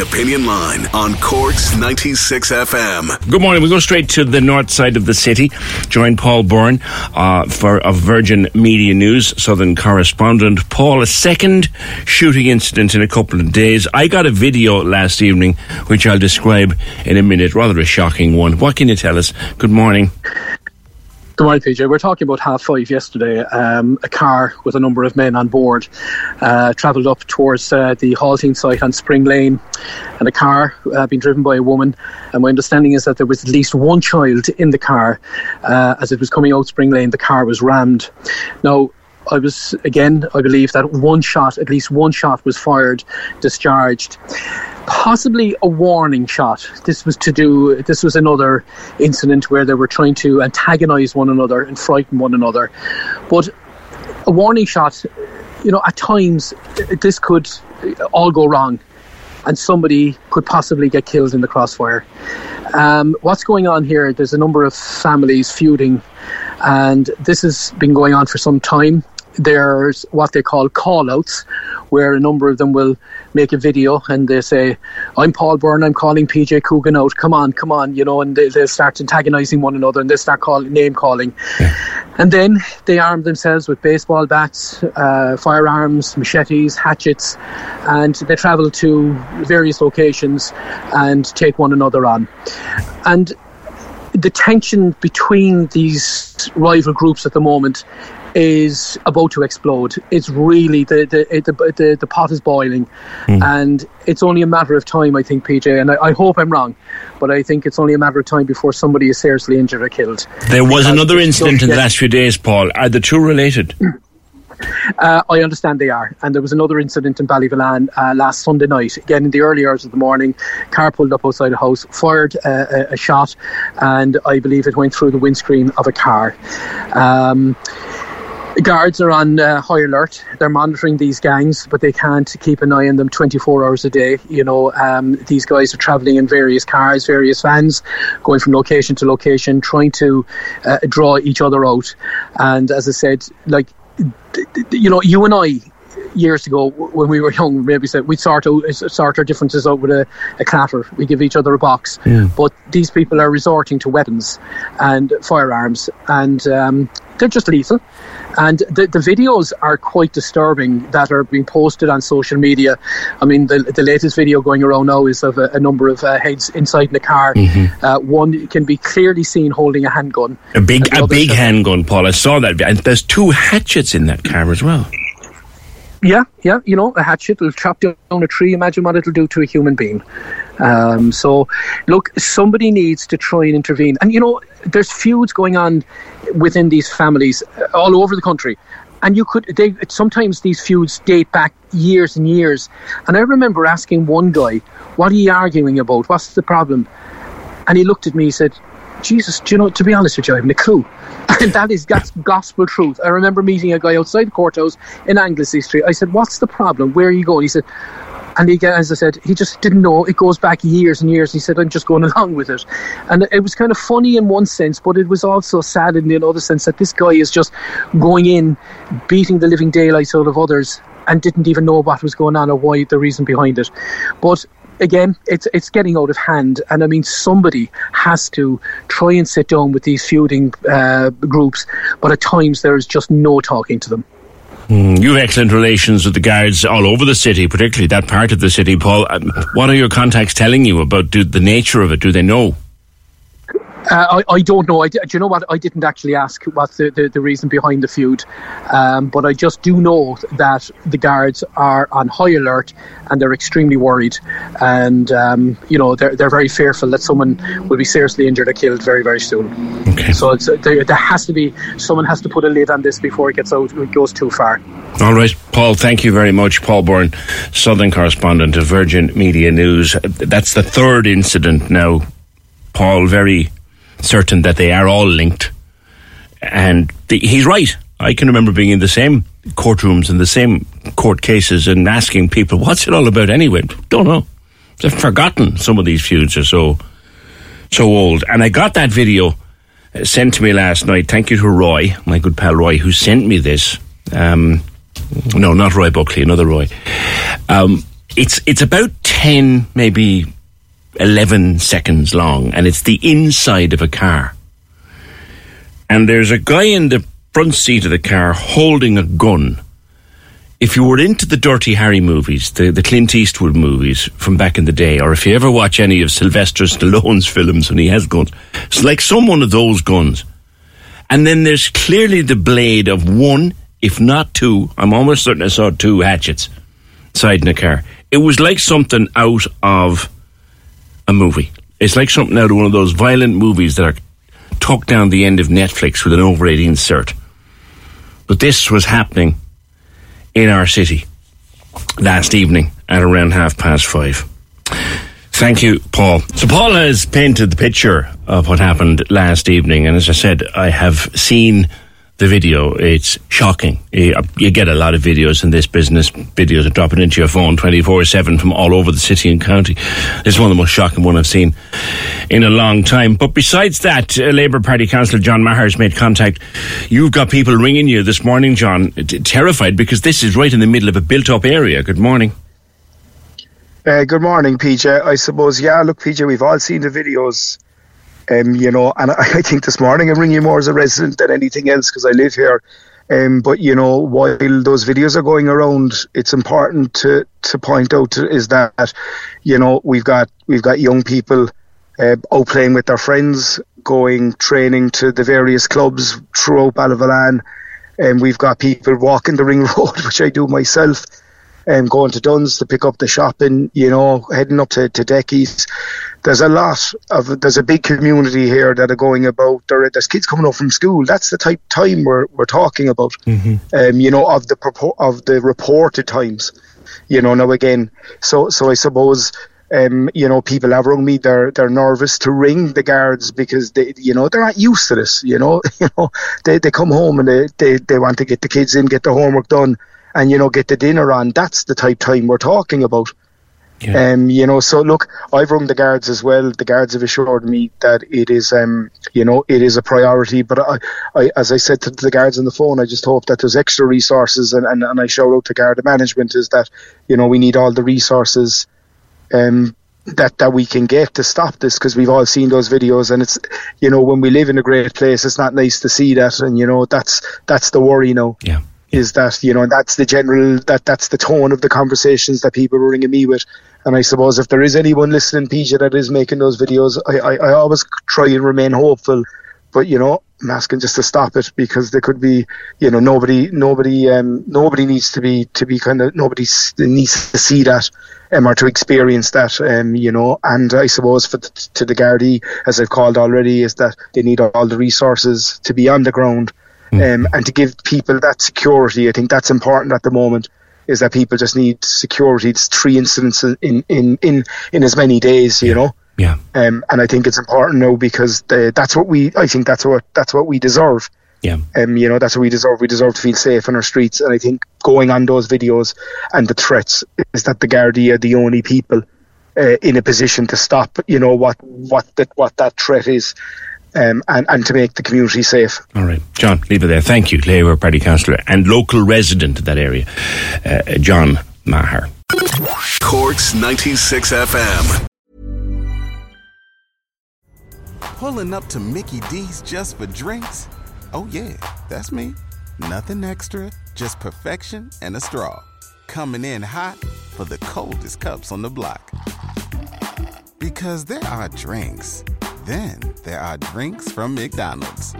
Opinion Line on Corks 96 FM. Good morning. We go straight to the north side of the city. Join Paul Byrne uh, for of Virgin Media News, Southern correspondent. Paul, a second shooting incident in a couple of days. I got a video last evening, which I'll describe in a minute. Rather a shocking one. What can you tell us? Good morning. Good morning, PJ. We We're talking about half five yesterday. Um, a car with a number of men on board uh, travelled up towards uh, the halting site on Spring Lane, and a car uh, being driven by a woman. And my understanding is that there was at least one child in the car uh, as it was coming out Spring Lane. The car was rammed. Now. I was again. I believe that one shot, at least one shot, was fired, discharged possibly a warning shot. This was to do. This was another incident where they were trying to antagonize one another and frighten one another. But a warning shot, you know, at times this could all go wrong, and somebody could possibly get killed in the crossfire. Um, what's going on here? There's a number of families feuding, and this has been going on for some time there's what they call call outs, where a number of them will make a video and they say, I'm Paul Byrne, I'm calling PJ Coogan out, come on, come on, you know, and they, they start antagonizing one another and they start call, name calling. And then they arm themselves with baseball bats, uh, firearms, machetes, hatchets, and they travel to various locations and take one another on. And the tension between these rival groups at the moment is about to explode. It's really the the the, the, the pot is boiling, mm. and it's only a matter of time. I think PJ, and I, I, hope I'm wrong, but I think it's only a matter of time before somebody is seriously injured or killed. There was another incident in the last few days, Paul. Are the two related? Uh, I understand they are. And there was another incident in Ballyvolane uh, last Sunday night. Again, in the early hours of the morning, car pulled up outside a house, fired uh, a, a, shot, and I believe it went through the windscreen of a car. Um, guards are on uh, high alert. They're monitoring these gangs, but they can't keep an eye on them 24 hours a day. You know, um, these guys are traveling in various cars, various vans, going from location to location, trying to uh, draw each other out. And as I said, like, you know, you and I years ago when we were young, maybe said we'd sort out sort our differences out with a, a clatter. We give each other a box. Yeah. But these people are resorting to weapons and firearms, and um, they're just lethal. And the, the videos are quite disturbing that are being posted on social media. I mean, the, the latest video going around now is of a, a number of uh, heads inside the car. Mm-hmm. Uh, one can be clearly seen holding a handgun. A big, a big handgun, Paul. I saw that. And there's two hatchets in that car as well. Yeah, yeah, you know, a hatchet will chop down a tree. Imagine what it'll do to a human being. Um, so, look, somebody needs to try and intervene. And, you know, there's feuds going on within these families uh, all over the country. And you could, they, sometimes these feuds date back years and years. And I remember asking one guy, What are you arguing about? What's the problem? And he looked at me and said, Jesus, do you know, to be honest with you, I haven't a clue. And that is that's gospel truth. I remember meeting a guy outside the courthouse in Anglesea Street. I said, What's the problem? Where are you going? He said, and he, as I said, he just didn't know. It goes back years and years. He said, I'm just going along with it. And it was kind of funny in one sense, but it was also sad in the other sense that this guy is just going in, beating the living daylights out of others and didn't even know what was going on or why the reason behind it. But again, it's it's getting out of hand, and I mean somebody has to try and sit down with these feuding uh, groups, but at times there is just no talking to them. Mm, you have excellent relations with the guards all over the city, particularly that part of the city, Paul. Um, what are your contacts telling you about do, the nature of it? Do they know? Uh, I, I don't know. I, do you know what? I didn't actually ask what's the, the, the reason behind the feud, um, but I just do know that the guards are on high alert and they're extremely worried, and um, you know they're they're very fearful that someone will be seriously injured or killed very very soon. Okay. So it's, there, there has to be someone has to put a lid on this before it gets out. It goes too far. All right, Paul. Thank you very much, Paul Byrne, Southern correspondent of Virgin Media News. That's the third incident now. Paul, very certain that they are all linked. And the, he's right. I can remember being in the same courtrooms and the same court cases and asking people, what's it all about anyway? Don't know. They've forgotten some of these feuds are so, so old. And I got that video uh, sent to me last night. Thank you to Roy, my good pal Roy, who sent me this. Um, no, not Roy Buckley, another Roy. Um, it's, it's about 10, maybe 11 seconds long, and it's the inside of a car. And there's a guy in the front seat of the car holding a gun. If you were into the Dirty Harry movies, the, the Clint Eastwood movies from back in the day, or if you ever watch any of Sylvester Stallone's films when he has guns, it's like some one of those guns. And then there's clearly the blade of one, if not two, I'm almost certain I saw two hatchets side in the car. It was like something out of a movie. It's like something out of one of those violent movies that are tucked down the end of Netflix with an over 18 cert. But this was happening in our city last evening at around half past five. Thank you, Paul. So, Paul has painted the picture of what happened last evening, and as I said, I have seen the video. It's shocking. You, get a lot of videos in this business. Videos are dropping into your phone 24-7 from all over the city and county. It's one of the most shocking one I've seen in a long time. But besides that, uh, Labour Party Councillor John Maher's made contact. You've got people ringing you this morning, John, terrified because this is right in the middle of a built-up area. Good morning. Uh, good morning, PJ. I suppose, yeah, look, PJ, we've all seen the videos um, you know, and I, I think this morning I'm ringing more as a resident than anything else because I live here. Um, but you know, while those videos are going around, it's important to, to point out is that you know we've got we've got young people uh, out playing with their friends, going training to the various clubs throughout Ballyvolane, and we've got people walking the ring road, which I do myself, and going to Dunnes to pick up the shopping, you know, heading up to, to Deckies there's a lot of there's a big community here that are going about. There, there's kids coming up from school. That's the type time we're we're talking about. Mm-hmm. Um, you know, of the of the reported times. You know, now again, so so I suppose. Um, you know, people have rung me. They're they're nervous to ring the guards because they, you know, they're not used to this. You know, you know, they they come home and they, they they want to get the kids in, get the homework done, and you know, get the dinner on. That's the type time we're talking about. Yeah. Um, you know, so look, I've rung the guards as well. The guards have assured me that it is, um, you know, it is a priority. But I, I, as I said to the guards on the phone, I just hope that there's extra resources, and, and, and I shout out to guard management is that, you know, we need all the resources, um, that that we can get to stop this because we've all seen those videos and it's you know when we live in a great place it's not nice to see that and you know that's that's the worry you know yeah is that you know that's the general that that's the tone of the conversations that people are ringing me with and I suppose if there is anyone listening PJ that is making those videos I, I, I always try and remain hopeful but you know I'm asking just to stop it because there could be you know nobody nobody um nobody needs to be to be kind of nobody needs to see that um, or to experience that um you know and I suppose for the, to the Gardaí as I've called already is that they need all the resources to be on the ground. Um, and to give people that security. I think that's important at the moment. Is that people just need security? It's three incidents in in in, in as many days, you know. Yeah. Um, and I think it's important now because the, that's what we. I think that's what that's what we deserve. Yeah. Um, you know, that's what we deserve. We deserve to feel safe on our streets. And I think going on those videos and the threats is that the Gardaí are the only people uh, in a position to stop. You know what what that what that threat is. Um, and, and to make the community safe. All right. John, leave it there. Thank you, Labour Party councillor and local resident of that area, uh, John Maher. Corks 96 FM. Pulling up to Mickey D's just for drinks? Oh, yeah, that's me. Nothing extra, just perfection and a straw. Coming in hot for the coldest cups on the block. Because there are drinks, then there are drinks from McDonald's.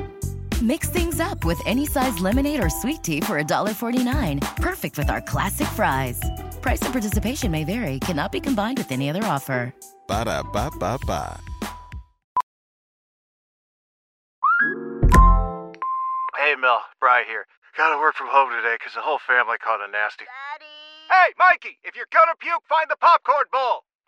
Mix things up with any size lemonade or sweet tea for $1.49. Perfect with our classic fries. Price and participation may vary, cannot be combined with any other offer. Ba da ba ba ba. Hey, Mel, Bry here. Gotta work from home today because the whole family caught a nasty. Daddy! Hey, Mikey, if you're gonna puke, find the popcorn bowl!